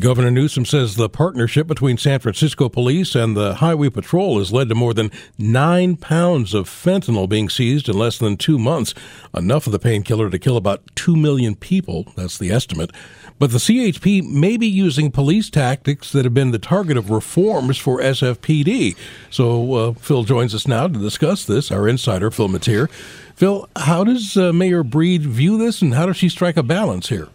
Governor Newsom says the partnership between San Francisco police and the Highway Patrol has led to more than nine pounds of fentanyl being seized in less than two months, enough of the painkiller to kill about two million people. That's the estimate. But the CHP may be using police tactics that have been the target of reforms for SFPD. So uh, Phil joins us now to discuss this, our insider, Phil Matier. Phil, how does uh, Mayor Breed view this and how does she strike a balance here?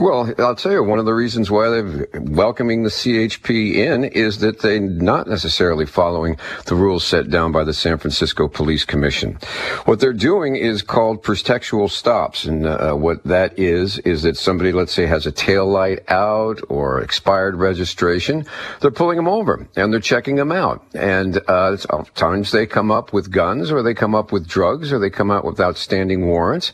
Well, I'll tell you, one of the reasons why they're welcoming the CHP in is that they're not necessarily following the rules set down by the San Francisco Police Commission. What they're doing is called pretextual stops. And uh, what that is, is that somebody, let's say, has a tail light out or expired registration. They're pulling them over and they're checking them out. And uh, times they come up with guns or they come up with drugs or they come out with outstanding warrants.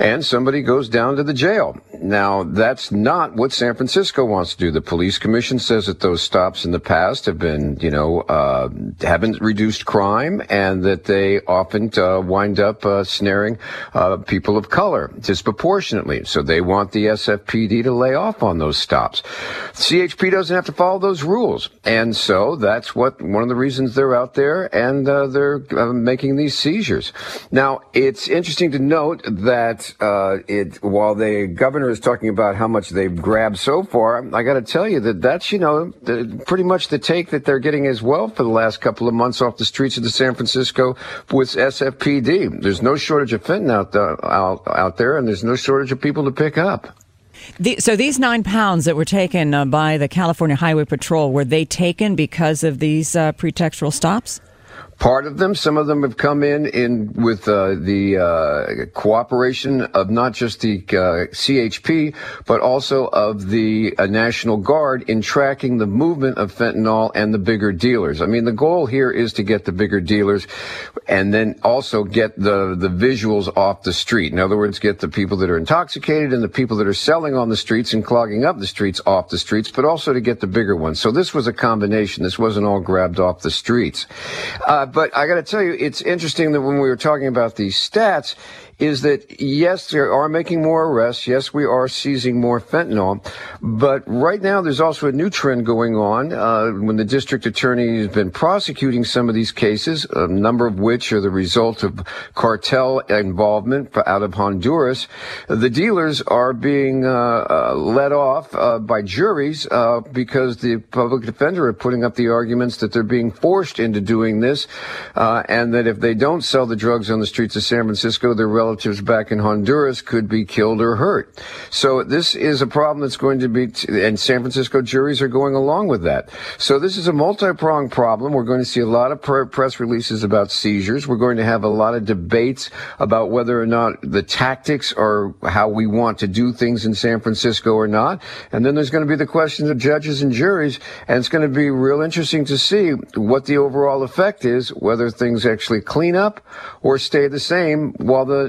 And somebody goes down to the jail. Now, that's not what San Francisco wants to do. The police commission says that those stops in the past have been, you know, uh, haven't reduced crime and that they often uh, wind up uh, snaring uh, people of color disproportionately. So they want the SFPD to lay off on those stops. CHP doesn't have to follow those rules. And so that's what one of the reasons they're out there and uh, they're uh, making these seizures. Now, it's interesting to note that it, while the governor talking about how much they've grabbed so far, I got to tell you that that's, you know, the, pretty much the take that they're getting as well for the last couple of months off the streets of the San Francisco with SFPD. There's no shortage of fentanyl out, out, out there, and there's no shortage of people to pick up. The, so these nine pounds that were taken uh, by the California Highway Patrol were they taken because of these uh, pretextual stops? Part of them. Some of them have come in in with uh, the uh, cooperation of not just the uh, CHP, but also of the uh, National Guard in tracking the movement of fentanyl and the bigger dealers. I mean, the goal here is to get the bigger dealers, and then also get the the visuals off the street. In other words, get the people that are intoxicated and the people that are selling on the streets and clogging up the streets off the streets, but also to get the bigger ones. So this was a combination. This wasn't all grabbed off the streets. Uh, but I got to tell you, it's interesting that when we were talking about these stats, is that yes, they are making more arrests. Yes, we are seizing more fentanyl. But right now, there's also a new trend going on uh, when the district attorney has been prosecuting some of these cases, a number of which are the result of cartel involvement out of Honduras. The dealers are being uh, uh, let off uh, by juries uh, because the public defender are putting up the arguments that they're being forced into doing this, uh, and that if they don't sell the drugs on the streets of San Francisco, they're relatives back in Honduras could be killed or hurt. So this is a problem that's going to be, t- and San Francisco juries are going along with that. So this is a multi-pronged problem. We're going to see a lot of pr- press releases about seizures. We're going to have a lot of debates about whether or not the tactics are how we want to do things in San Francisco or not. And then there's going to be the questions of judges and juries. And it's going to be real interesting to see what the overall effect is, whether things actually clean up or stay the same while the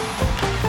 Thank you.